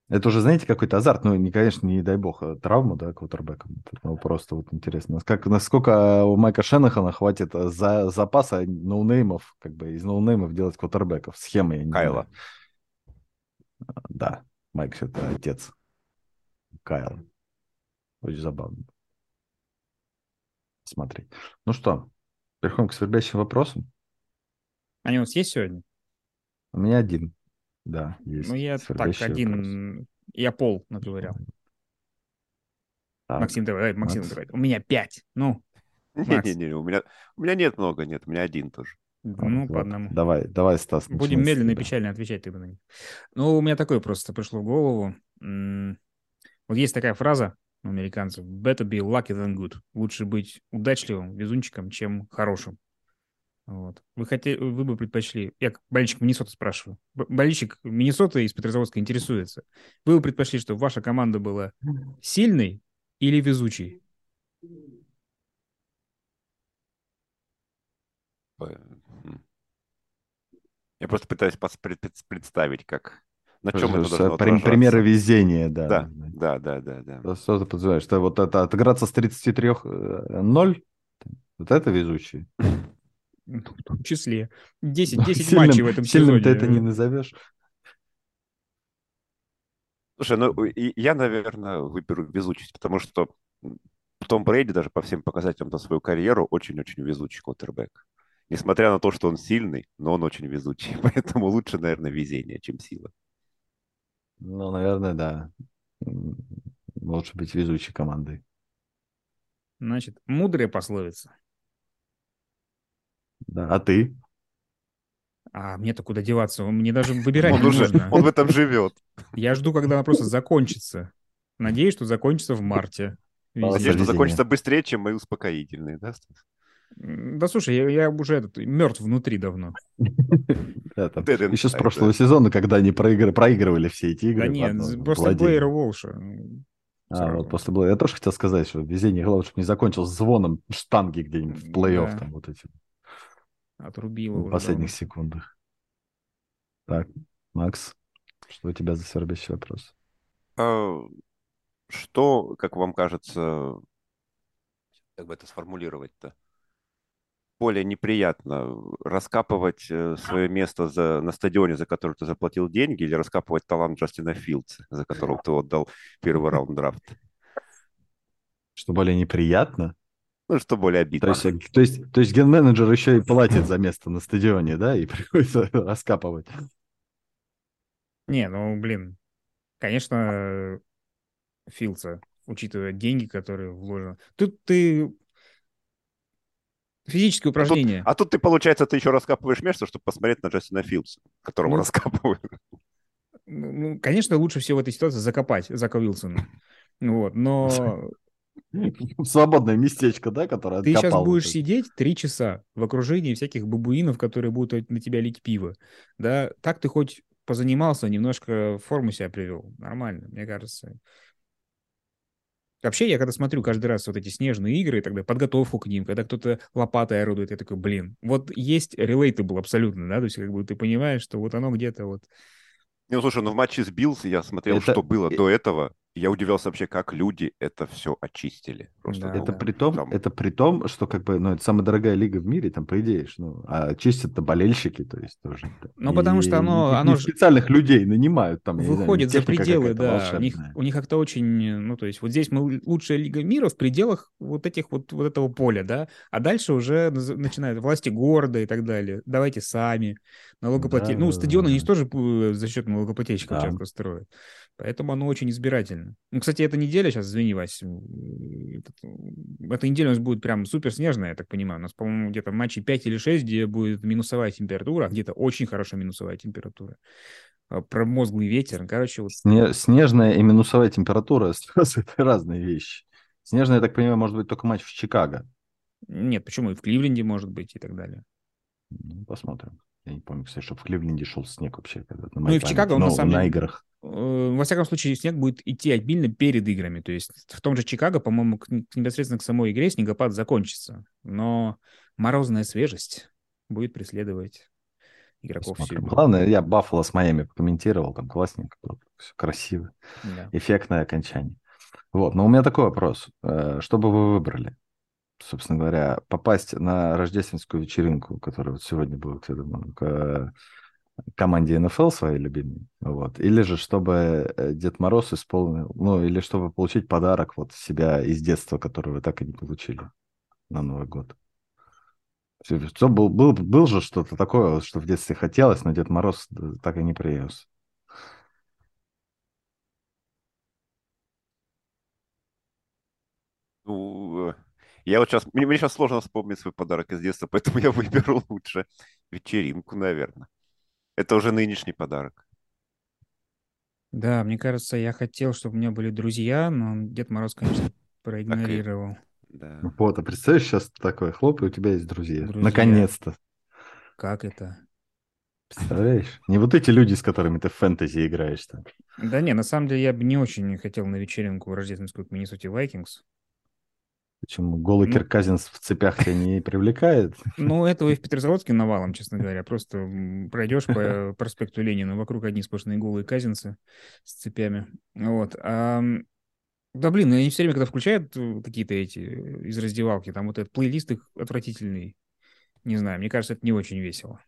Это уже, знаете, какой-то азарт. Ну, не, конечно, не дай бог, а травму, да, квотербеком. Ну, просто вот интересно. Как, насколько у Майка Шэнахана хватит э, за, запаса ноунеймов, как бы из ноунеймов делать квотербеков. Схемы, я не Кайла. знаю. Да, Майк это отец. Кайл. Очень забавно. Смотреть. Ну что, переходим к свербящим вопросам. они у нас есть сегодня? У меня один. Да, есть. Ну, я так, вопрос. один... Я пол наговорил. Так, Максим, давай, Максим, Макс. давай. У меня пять. Ну. Не-не-не, у меня, у меня нет много, нет, у меня один тоже. Ну вот. по одному. Давай, давай, Стас. Будем медленно и печально отвечать тогда на них. Ну, у меня такое просто пришло в голову. Вот есть такая фраза у американцев. Better be lucky than good. Лучше быть удачливым, везунчиком, чем хорошим. Вот. Вы, хотели, вы бы предпочли... Я как болельщик Миннесоты спрашиваю. Болельщик Миннесоты из Петрозаводска интересуется. Вы бы предпочли, чтобы ваша команда была сильной или везучей? Э. Я просто пытаюсь представить, как... На чем это должно при- отражаться. Примеры везения, да. Да, да, да, да, да. Да, Что ты подразумеваешь? Что вот это отыграться с 33-0? Вот это везучий. Ну, В том числе. 10, 10 Сильным- матчей в этом сильным сезоне. ты это не назовешь. Слушай, ну я, наверное, выберу везучесть, потому что Том Брейди даже по всем показателям за свою карьеру очень-очень везучий квотербек. Несмотря на то, что он сильный, но он очень везучий. Поэтому лучше, наверное, везение, чем сила. Ну, наверное, да. Лучше быть везучей командой. Значит, мудрая пословица. Да. А ты? А мне-то куда деваться? Мне даже выбирать Он не уже, нужно. он в этом живет. Я жду, когда она просто закончится. Надеюсь, что закончится в марте. Надеюсь, что закончится быстрее, чем мои успокоительные, да, Стас? Да слушай, я, я уже этот, мертв внутри давно. Еще с прошлого сезона, когда они проигры- проигрывали все эти игры. Да нет, з- после. Блэйра Волша. А, вот после Блэйра. Я тоже хотел сказать, что везение, главное, чтобы не закончил звоном штанги где-нибудь в плей-офф, там вот эти Отрубило в последних секундах. Так, Макс, что у тебя за свербящий вопрос? А, Что, как вам кажется, как бы это сформулировать-то? Более неприятно раскапывать свое место за, на стадионе, за который ты заплатил деньги, или раскапывать талант Джастина Филдса, за которого ты отдал первый раунд драфта? Что более неприятно? Ну, что более обидно. То есть, то есть, то есть ген-менеджер еще и платит за место на стадионе, да, и приходится раскапывать. Не, ну, блин, конечно, Филдса, учитывая деньги, которые вложены. Тут ты физическое А тут, а тут ты, получается, ты еще раскапываешь место, чтобы посмотреть на Джастина Филдса, которого Ну, раскапывают. Ну, конечно, лучше всего в этой ситуации закопать Зака Уилсона. Вот, но Свободное местечко, да, которое ты сейчас будешь сидеть три часа в окружении всяких бабуинов, которые будут на тебя лить пиво. Да, так ты хоть позанимался, немножко в форму себя привел. Нормально, мне кажется. Вообще, я когда смотрю каждый раз вот эти снежные игры, и тогда подготовку к ним, когда кто-то лопатой орудует, я такой, блин, вот есть relatable абсолютно, да, то есть как бы ты понимаешь, что вот оно где-то вот Не, ну, слушай, ну в матче с Биллс я смотрел, Это- что было до этого. Я удивлялся вообще, как люди это все очистили. Просто, Да, Это при том, там- это при том, что как бы, ну, это самая дорогая лига в мире, там, по идее, ну, а чистят-то болельщики, то есть тоже. Ну, потому что оно- оно специальных людей нанимают там, не знаю, выходит за техника пределы, да. У них, у них как-то очень, ну, то есть вот здесь мы лучшая лига мира в пределах вот этих вот, вот этого поля, да, а дальше уже начинают власти города и так далее. Давайте сами. Налогоплательщики. Да, ну, да, стадионы да. они же тоже э, за счет налогоплательщиков Да. часто строят. Поэтому оно очень избирательно. Ну, кстати, эта неделя сейчас, извини, Вась, м, этот, м, эта неделя у нас будет прям супер снежная, я так понимаю. У нас, по-моему, где-то матчей 5 или 6, где будет минусовая температура, а где-то очень хорошая минусовая температура. А, Промозглый ветер. Короче, вот Сне- снежная и минусовая температура это разные вещи. Снежная, я так понимаю, может быть только матч в Чикаго. Нет, почему? И в Кливленде, может быть, и так далее. Ну, посмотрим. Я не помню, кстати, что в Кливленде шел снег вообще. когда на Ну и в Чикаго он, на самом деле, играх. Э, Во всяком случае, снег будет идти обильно перед играми. То есть в том же Чикаго, по-моему, к- непосредственно к самой игре снегопад закончится. Но морозная свежесть будет преследовать игроков всю. Главное, я Баффало с Майами комментировал, там классненько, все красиво, Да. эффектное окончание. Вот, но у меня такой вопрос. Э, Что бы вы выбрали? Собственно говоря, попасть на рождественскую вечеринку, которая вот сегодня будет, я думаю, к э, команде НФЛ своей любимой, вот, или же чтобы э, Дед Мороз исполнил, ну, или чтобы получить подарок вот себя из детства, который вы так и не получили на Новый год. Что был, был, был же что-то такое, что в детстве хотелось, но Дед Мороз э, так и не привез. Ну, э, я вот сейчас, мне, мне сейчас сложно вспомнить свой подарок из детства, поэтому я выберу лучше вечеринку, наверное. Это уже нынешний подарок. Да, мне кажется, я хотел, чтобы у меня были друзья, но Дед Мороз, конечно, проигнорировал. Да. Вот, а представляешь, сейчас такое хлоп, и у тебя есть друзья. Друзья. Наконец-то. Как это? Представляешь? Не вот эти люди, с которыми ты в фэнтези играешь там. Да не, на самом деле я бы не очень хотел на вечеринку рождественскую к Миннесоте Вайкингс. Почему голый Ну. Кирк Казинс в цепях тебя не привлекает? Ну, этого и в Петрозаводске навалом, честно говоря. Просто пройдешь по проспекту Ленина, вокруг одни сплошные голые казинцы с цепями. Вот. А, да, блин, они все время, когда включают э, какие-то эти э, из раздевалки, там вот этот плейлист их отвратительный. Не знаю, мне кажется, это не очень весело.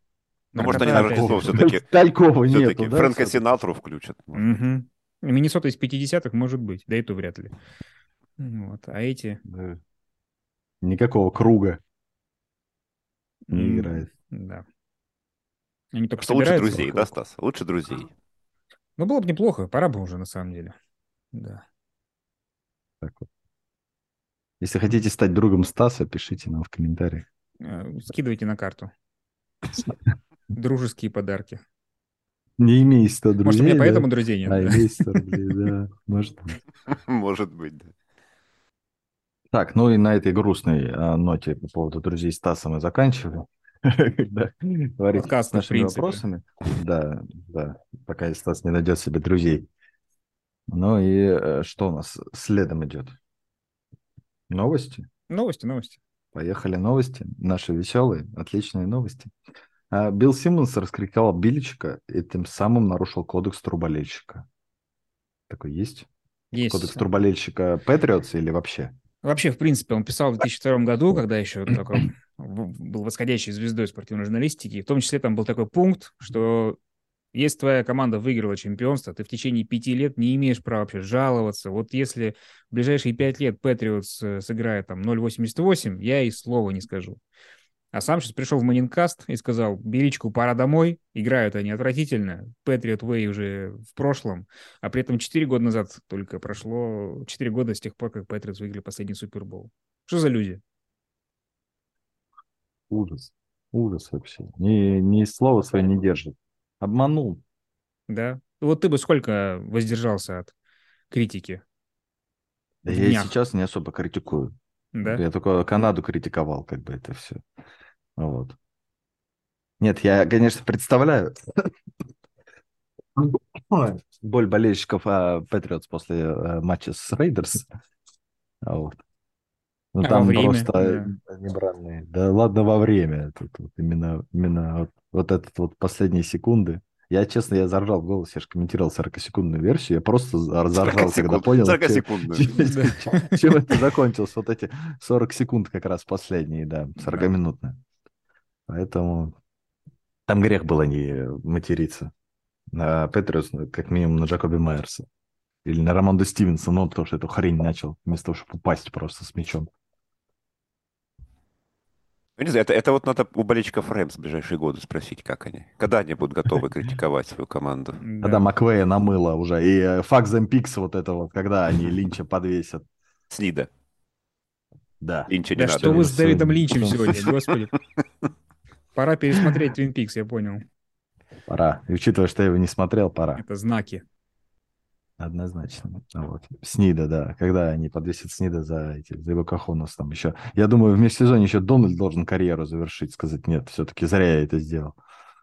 Ну, может, они Наркота на опять Рождество же. всё-таки- Талькова Все-таки нету, да? Фрэнка? Синатру включат. Миннесота из 50-х может быть, да и то вряд ли. Вот. А эти... Да. Никакого круга не м, играет. Да. Они только Что лучше друзей, да, вокруг. Стас? Лучше друзей. Ну, было бы неплохо, пора бы уже, на самом деле. Да. Так вот. Если хотите стать другом Стаса, пишите нам в комментариях. Э, Скидывайте на карту. Дружеские подарки. Не имей 100 друзей, Может, у меня да? поэтому друзей нет? А, да? имей 100 рублей, да. Может быть. Может быть, да. Так, ну и на этой грустной а, ноте по поводу друзей Стаса мы заканчиваем. Когда говорить с нашими вопросами. Да, да, пока Стас не найдет себе друзей. Ну и э, что у нас следом идет? Новости? Новости, новости. Поехали новости. Наши веселые, отличные новости. А, Билл Симмонс раскритиковал Биличика и тем самым нарушил кодекс труболельщика. Такой есть? Есть. Кодекс труболельщика Патриотс или вообще? Вообще, в принципе, он писал в 2002 году, когда еще в- был восходящей звездой спортивной журналистики. В том числе там был такой пункт, что Если твоя команда выиграла чемпионство, ты в течение пяти лет не имеешь права вообще жаловаться. Вот если в ближайшие пять лет Патриотс э, сыграет там 0.88, я и слова не скажу. А сам сейчас пришел в Манинкаст и сказал, Беричку, пора домой. Играют они отвратительно. Патриот Way уже в прошлом. А при этом 4 года назад только прошло 4 года с тех пор, как Патриотс выиграли последний Супербол. Что за люди? Ужас. Ужас вообще. Ни, ни слова свое не держит. Обманул. Да. Вот ты бы сколько воздержался от критики? Да я сейчас не особо критикую. Да? Я только Канаду критиковал, как бы это все. Вот. Нет, я, конечно, представляю боль болельщиков Патриотс после э, матча с Рейдерс. А Вот. Ну, А там время, просто небранные. Да ладно, во время. Тут вот именно, именно вот, вот этот вот последние секунды. Я, честно, я заржал в голос, я же комментировал 40-секундную версию, я просто за- заржал, когда понял, 40 чем- секунд. чем, чем это закончилось. Вот эти 40 секунд как раз последние, да, 40-минутные. Поэтому там грех было не материться. На Петриус, как минимум, на Джакоби Майерса. Или на Рамонда Стивенса, ну, потому что эту хрень начал, вместо того, чтобы упасть просто с мячом. Ну, не знаю, это, это вот надо у болельщиков Рэмс в ближайшие годы спросить, как они. Когда они будут готовы критиковать свою команду. Да. Когда Маквея намыло уже. И э, them Picks вот это вот, когда они Линча подвесят. Снида. Да. Линча не Да надо. что вы с Дэвидом Линчем сегодня, господи. Пора пересмотреть Twin Peaks, я понял. Пора. И учитывая, что я его не смотрел, пора. Это знаки. Однозначно. Вот. Снида, да. Когда они подвесят Снида за, эти, за его кахонус там еще. Я думаю, в межсезонье еще Дональд должен карьеру завершить, сказать, нет, все-таки зря я это сделал.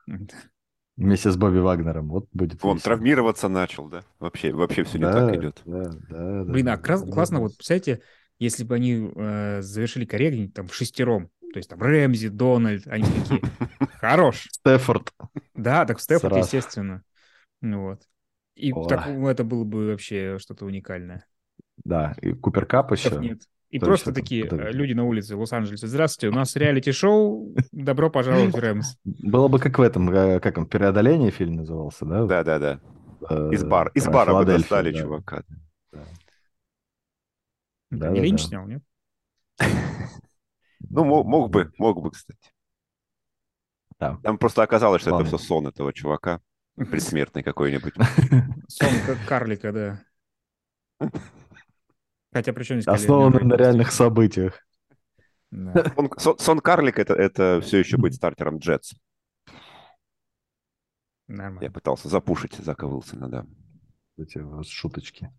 Вместе с Бобби Вагнером. Вот будет Он весело. травмироваться начал, да? Вообще, вообще все не Да, так идет. Да, да, да, Блин, а да. классно, вот, представляете, если бы они э, завершили карьеру где-нибудь там в шестером, то есть там Рэмзи, Дональд, они такие, хорош. Стефорд. Да, так Стефорд, Сразу. естественно. Вот. И О. так, ну, это было бы вообще что-то уникальное. Да, и Купер Кап Так еще. нет. И То просто такие это- э, люди на улице Лос-Анджелеса. Здравствуйте, у нас реалити-шоу. Добро пожаловать в Рэмс. Было бы как в этом, э, как он, «Преодоление» фильм назывался, да? Да-да-да. Э, Из, бар, из про бара бы достали да. чувака. Да, не да, Линч да. снял, нет? Ну, мо- мог бы, мог бы, кстати. Да. Там просто оказалось, что Ладно. это все сон этого чувака. Предсмертный какой-нибудь. Сон как карлика, да. Хотя при чем здесь Основано Колин на реальных событиях. Да. Сон, сон- сон карлика это, это все еще быть стартером Джетс. Я Нормально. пытался запушить Зака Уилсона, да. Эти шуточки.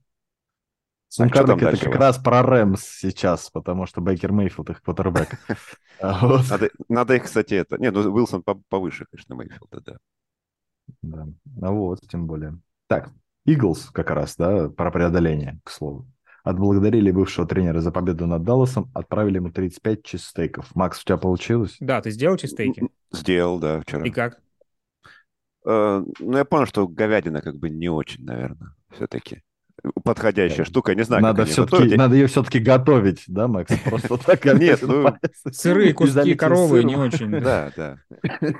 А там Карлик это как раз про Рэмс сейчас, потому что Бейкер Мейфилд их квотербек. А Надо, их, кстати, это... Не, ну Уилсон по- повыше, конечно, Мейфилда, да. да. А вот, тем более. Так, Иглс как раз, да, про преодоление, к слову. Отблагодарили бывшего тренера за победу над Далласом, отправили ему 35 чизстейков. Макс, у тебя получилось? Да, ты сделал чизстейки? Сделал, да, вчера. И как? Э, ну, я понял, что говядина как бы не очень, наверное, все-таки. Подходящая Да. штука, не знаю, Надо, все-таки, надо ее все-таки готовить, да, Макс? Просто так Нет, ну, Сырые куски коровы не очень. Да, да.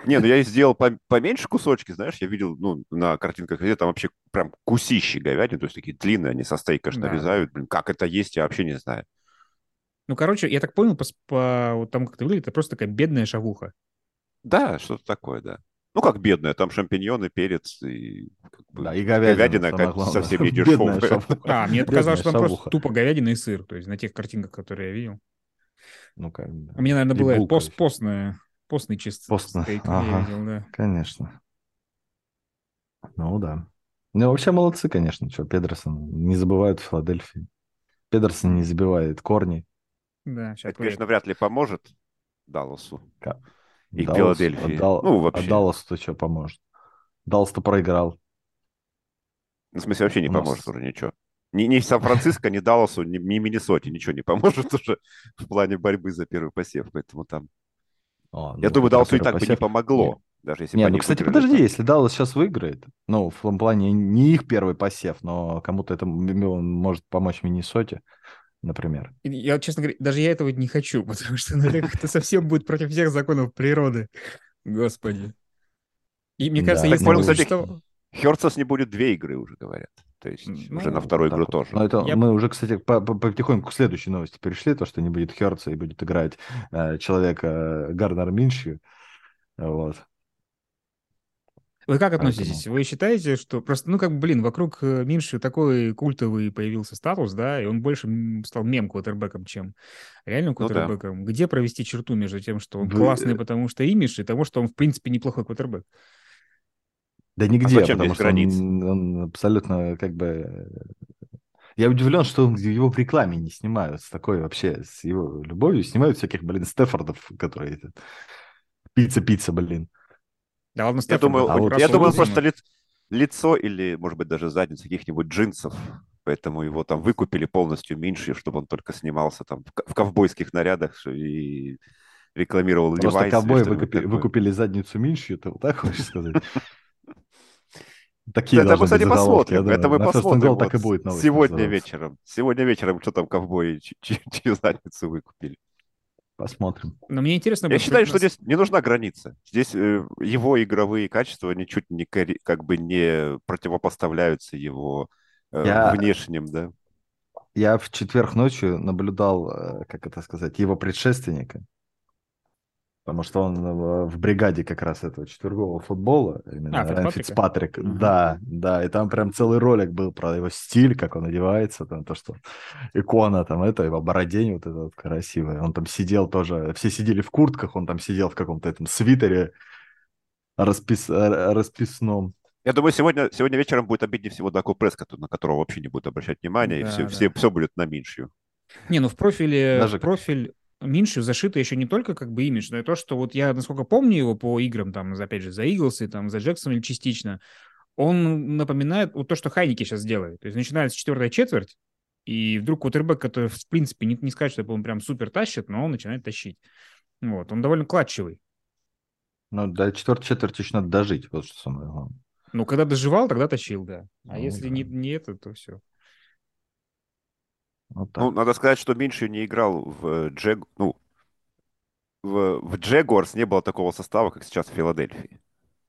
Не, ну я и сделал по- поменьше кусочки, знаешь, я видел, ну, на картинках, где там вообще прям кусищи говядины, то есть такие длинные, они со стейка нарезают. Блин, как это есть, я вообще не знаю. Ну, короче, я так понял, по, по вот тому, как это выглядит, это просто такая бедная шавуха. Да, что-то такое, да. Ну, как бедная, там шампиньоны, перец и, как бы, Да, и говядина, самое как главное. совсем не дешевая. А, мне показалось, что там просто тупо говядина и сыр, то есть на тех картинках, которые я видел. Ну, как бы, А мне, наверное, было булка пост, постное, постный чист Постно, стейк, ага. я видел, да. Конечно. Ну да. Ну, вообще молодцы, конечно. Что, Педерсон не забывают в Филадельфии. Педерсон не забивает корни. Да, сейчас Это, конечно, вряд ли поможет Далласу. И Даллас- Филадельфии. а Дал- Ну, вообще. А Даллас-то что поможет? Даллас-то проиграл. Ну, в смысле, вообще не У нас- поможет уже ничего. Ни, ни Сан-Франциско, ни Далласу, ни, ни Миннесоте ничего не поможет уже в плане борьбы за первый посев. Поэтому там... О, Я ну, думаю, про Далласу и так бы не посев. помогло. Даже если Не, ну, кстати, выиграли, подожди, то- если Даллас сейчас выиграет, ну, в том плане не их первый посев, но кому-то это может помочь Миннесоте, например. Я, честно говоря, даже я этого не хочу, потому что ну, это как-то совсем будет против всех законов природы. Господи. И мне Да. кажется, Так если понял, бы кстати, существовало- Херцес не будет две игры уже, говорят. То есть Ну, уже на вторую так игру вот. тоже. Но это Я- мы уже, кстати, по- по- потихоньку к следующей новости перешли, то, что не будет Херца и будет играть э, человек э, Гарнер Миншью. Вот. Вы как Поэтому- относитесь? Вы считаете, что просто, ну, как бы, блин, вокруг э, Минши такой культовый появился статус, да, и он больше стал мем-квотербеком, чем реальным Ну да. квотербеком. Где провести черту между тем, что он Вы- классный, потому что имидж, и того, что он, в принципе, неплохой квотербек? Да нигде, зачем потому что он, он абсолютно как бы... э, Я удивлен, что он- его в рекламе не снимают с такой вообще, с его любовью. Снимают всяких, блин, Стефордов, которые... Пицца-пицца, блин. Да ладно, Я Стефан, думаю, а вот я думаю, просто лиц- лицо или, может быть, даже задницу каких-нибудь джинсов. Поэтому его там выкупили полностью меньше, чтобы он только снимался там в ко- в ковбойских нарядах и рекламировал Просто Levi's ковбои выкупи- выкупили задницу меньше, ты вот так хочешь сказать? Такие Это мы, кстати, я посмотрим. Это мы посмотрим. Так и будет Сегодня называться. вечером. Сегодня вечером что там ковбои, чью задницу выкупили. Посмотрим. Но мне интересно... Я считаю, что нас- здесь не нужна граница. Здесь э, его игровые качества ничуть не как бы не противопоставляются его э, Я- внешним, да. Я в четверг ночью наблюдал, э, как это сказать, его предшественника, потому что он в, в бригаде как раз этого четвергового футбола, именно А, Райан Фицпатрика? Фицпатрик. Ага. Да, да, и там прям целый ролик был про его стиль, как он одевается, там то, что икона там это, его бородень вот эта вот красивая. Он там сидел тоже, все сидели в куртках, он там сидел в каком-то этом свитере распис, э, расписном. Я думаю, сегодня, сегодня вечером будет обиднее всего Даку Прескотту, на которого вообще не будет обращать внимания, и Да, все, да. все, все будет на меньшую. Не, ну в профиле, Даже- профиль Минши зашито еще не только как бы имидж, но и то, что вот я, насколько помню его по играм, там, опять же, за Иглсы, там, за Джексона частично, он напоминает вот то, что Хайники сейчас делает. То есть начинается четвертая четверть, и вдруг кутербэк, который, в принципе, не, не сказать, что он прям супер тащит, но он начинает тащить. Вот, он довольно клатчевый. Но до четвертой четверти еще надо дожить, вот что самое главное. Ну, когда доживал, тогда тащил, да. А Ну если да. не, не это, то все. Вот так. Ну, надо сказать, что меньше не играл в Джек... Ну, в, в Джегуарс не было такого состава, как сейчас в Филадельфии.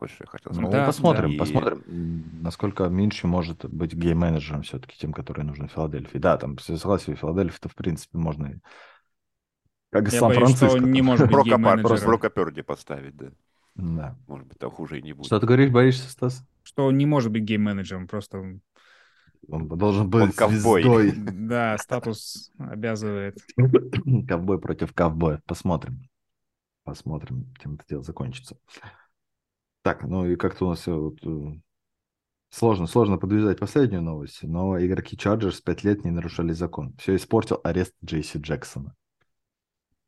Вот что я хотел Ну, сказать. Да, посмотрим, да. посмотрим, м, насколько меньше может быть гейм-менеджером все-таки тем, который нужен Филадельфии. Да, там, согласен, Филадельфия-то, в принципе, можно и... Как и что Сан-Франциско. не может быть Брока, Пар- гейм-менеджером. Брока Пёрди поставить, да. Да. Может быть, там хуже и не будет. Что ты говоришь, боишься, Стас? Что он не может быть гейм-менеджером, просто, Он должен быть ковбой. звездой. да, статус обязывает. Ковбой против ковбоя. Посмотрим. Посмотрим, чем это дело закончится. Так, ну и как-то у нас все вот, э, сложно, сложно подвязать последнюю новость, но игроки Chargers пять лет не нарушали закон. Все испортил арест Джейси Джексона.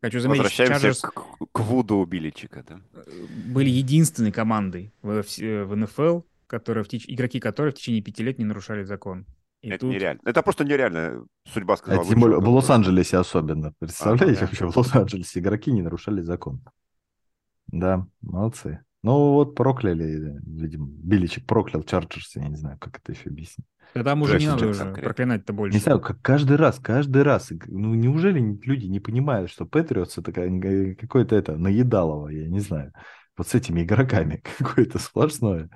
Хочу заметить, Возвращаемся Chargers к, к Вуду Биличика, да. были единственной командой в, в- в НФЛ, которая в теч- игроки которой в течение пяти лет не нарушали закон. И Это тут нереально. Это просто нереальная судьба сказала. Это тем более «Вы чё, в как бы?» Лос-Анджелесе особенно. Представляете, да. вообще в Лос-Анджелесе игроки не нарушали закон. Да, молодцы. Ну вот прокляли, видимо, Биличек проклял Чарджерс, я не знаю, как это еще объяснить. да там уже не Джексон надо Джексон уже проклинать-то больше. Не знаю, как каждый раз, каждый раз. Ну, неужели люди не понимают, что Патриотс это ка- какое-то это наедалово, я не знаю. Вот с этими игроками какое-то сплошное.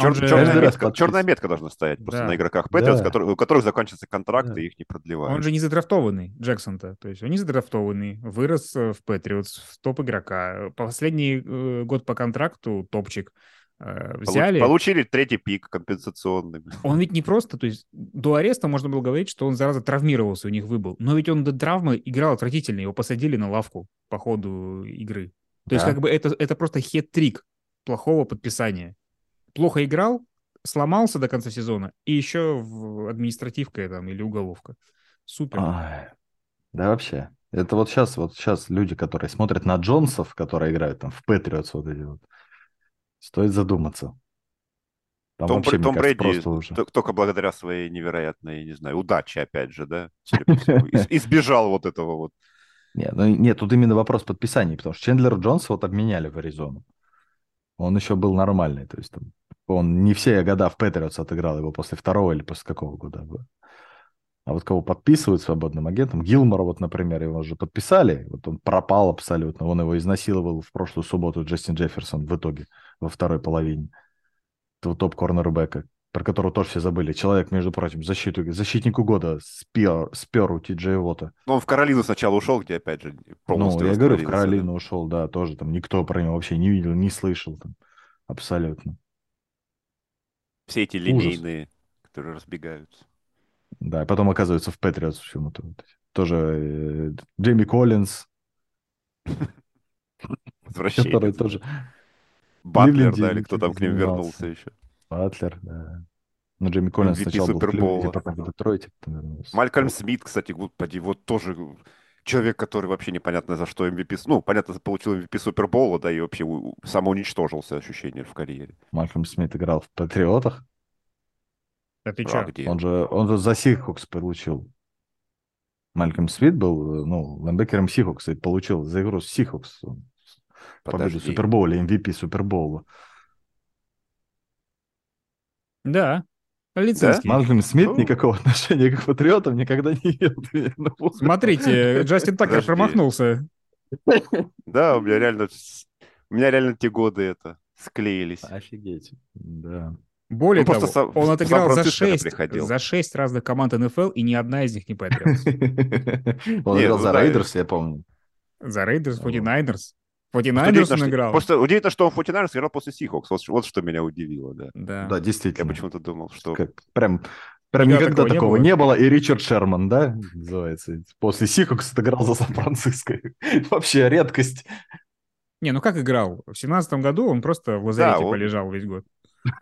Чер- же- черная, метка, черная метка должна стоять просто Да. на игроках Патриотс, Да. у которых заканчивается контракт, Да. и их не продлевают. Он же не задрафтованный, Джексон-то. То есть он не задрафтованный, вырос э, в Патриотс, в топ-игрока. Последний э, год по контракту топчик. Э, взяли. Получили третий пик компенсационный. Он ведь не просто, то есть до ареста можно было говорить, что он, зараза, травмировался, у них выбыл. Но ведь он до травмы играл отвратительно, его посадили на лавку по ходу игры. То есть Да. как бы это, это просто хет-трик плохого подписания. Плохо играл, сломался до конца сезона, и еще в административка там или уголовка. Супер. Ай, Да вообще. Это вот сейчас, вот сейчас люди, которые смотрят на Джонсов, которые играют там в Патриотс, вот эти вот, стоит задуматься. Там Том, вообще, Том кажется, Брэди просто уже. только благодаря своей невероятной, не знаю, удаче, опять же, да, избежал вот этого вот. Нет, ну, нет, тут именно вопрос подписания, потому что Чендлер Джонс вот обменяли в Аризону. Он еще был нормальный, то есть там, он не все года в Патриотс отыграл его после второго или после какого года. А вот кого подписывают свободным агентом, Гилмора, вот, например, его уже подписали, вот он пропал абсолютно, он его изнасиловал в прошлую субботу Джастин Джефферсон в итоге, во второй половине. Этого топ-корнербека, про которого тоже все забыли. Человек, между прочим, защиту, защитнику года спер, спер у Ти Джей Вота. Ну, он в Каролину сначала ушел, где, опять же, полностью Ну, я говорю, в Каролину ушел, да, тоже там никто про него вообще не видел, не слышал там, абсолютно. Все эти Ужас. линейные, которые разбегаются. Да, и потом оказывается в Патриотс почему-то. Вот. Тоже э, Джейми Коллинз, Возвращение. который тоже Батлер, да, или кто там к ним вернулся еще. Батлер, да. Ну, Джейми Коллинз MVP сначала был в Супербоула. Кливленде, потом в Детройте. Малькольм Смит, кстати, господи, вот тоже человек, который вообще непонятно за что MVP... Ну, понятно, получил MVP Супербола, да, и вообще самоуничтожился ощущение в карьере. Малькольм Смит играл в Патриотах. Да ты А где? Он же, он же за Сихокс получил. Малькольм Смит был, ну, лайнбекером Сихокса и получил за игру с Сихокс победу. Супербоуле, MVP Супербоула. Да. Лицинский. Малькольм Смит Ну. никакого отношения к Патриотам никогда не имел. Смотрите, Джастин Такер промахнулся. Да, у меня реально... У меня реально те годы это склеились. Офигеть. Да. Более Ну, просто того, сам- он отыграл за 6, приходил. за 6 разных команд НФЛ, и ни одна из них не Патриотс. Он играл ну за да, Рейдерс, я помню. За Рейдерс, Вот. 49ers. Просто 49ers удивительно, он что- играл. Просто удивительно, что он 49ers играл после Сихокс. Вот, вот что меня удивило, да. Да. Да, Я действительно. почему-то думал, что... Как, прям, прям Никогда никогда такого не было. не было. И Ричард Шерман, да, называется. После Сихокс отыграл за Сан-Франциско. Вообще редкость. Не, ну как играл? В семнадцатом году он просто в лазарете он- полежал весь год.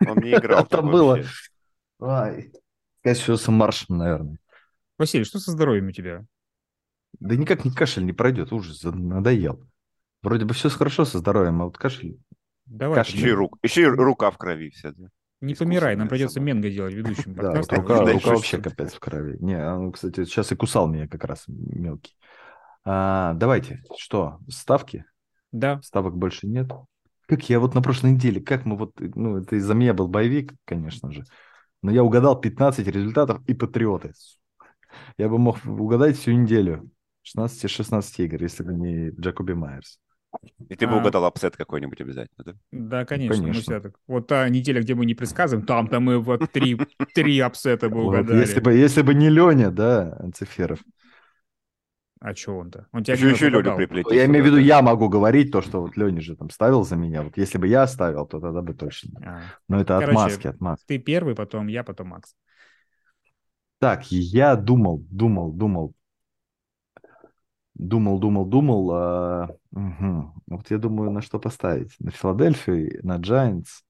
Он не играл Там было. с маршем, наверное. Василий, что со здоровьем у тебя? Да никак не кашель не пройдет. Ужас, надоел. Вроде бы все хорошо со здоровьем, а вот кашель... Давай, Кашель. Еще и, рук, еще и рука в крови вся. Да. не искусственная помирай, нам придется. Менго делать ведущим Да, вот рука, вообще капец в крови. Не, он, кстати, сейчас и кусал меня как раз мелкий. А, давайте, что, ставки? Да, Ставок больше нет. Как я вот на прошлой неделе, как мы вот, ну, это из-за меня был боевик, конечно же, но я угадал 15 результатов и патриоты. Я бы мог угадать всю неделю. 16-16 игр, если бы не Джакоби Майерс. И ты бы А. угадал апсет какой-нибудь обязательно, да? да, конечно. Мы конечно. всегда так. Вот та неделя, где мы не предсказываем, там-то мы вот три, три апсета бы угадали. если, бы, если бы не Леня, да, Анциферов. А что он-то? Он тебя Еще, еще Леню приплети. Я имею в виду, я могу говорить то, что вот Леня же там ставил за меня. Вот если бы я ставил, то тогда бы точно. А, Но это Короче, отмазки, отмазки. Ты первый, потом я, потом Макс. Так, я думал, думал, думал, думал, думал, думал. а, мгм. Вот я думаю, на что поставить. На Филадельфию, на Giants.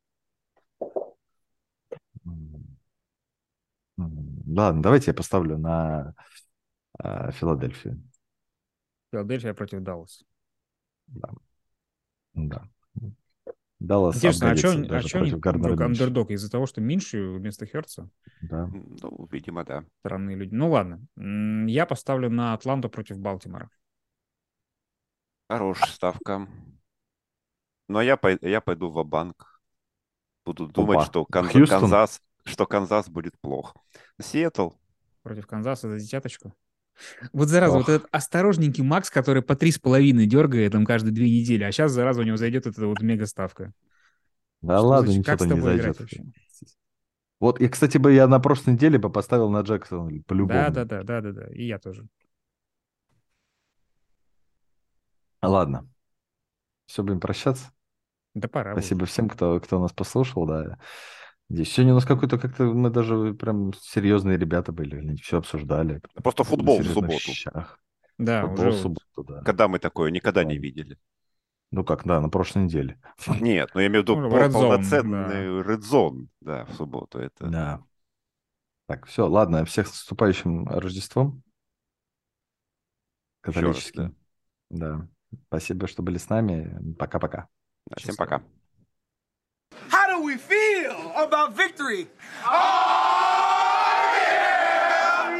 Ладно, давайте я поставлю на а, Филадельфию. Филадельфия против Даллас. Да. Даллас Интересно, а что а чё они вдруг андердог? Из-за того, что Миншью вместо Хёртса? Да. Ну, видимо, да. Странные люди. Ну ладно. Я поставлю на Атланту против Балтимора. Хорошая ставка. Ну, а я, пой- я пойду в банк Буду думать, Опа. что, Хьюстон? Канзас, что Канзас будет плох. Сиэтл. Против Канзаса за десяточку. Вот зараза, Ох. вот этот осторожненький Макс, который по три с половиной дергает там каждые две недели, а сейчас, зараза, у него зайдет эта вот мега ставка. Да Что ладно, за- ничего как с там не зайдет. вообще? Вот, и, кстати, бы я на прошлой неделе бы поставил на Джексон по-любому. Да, да, да, да, да, да. И я тоже. Ладно. Все, будем прощаться. Да пора. уже. Спасибо всем, кто, кто нас послушал, да. Здесь сегодня у нас какой-то, как-то мы даже прям серьезные ребята были, все обсуждали. Просто футбол в субботу. щах. Да, Футбол уже в субботу, да. Когда мы такое никогда не Да. видели. Ну как, да, на прошлой неделе. Нет, но я имею в виду Ну, Red Zone, полноценный Red Zone, да, в субботу. Это... Да. Так, все, ладно, всех с наступающим Рождеством. Еще раз, Католическим. Да. Спасибо, что были с нами. Пока-пока. Да, Всем пока. How do we feel about victory? Oh!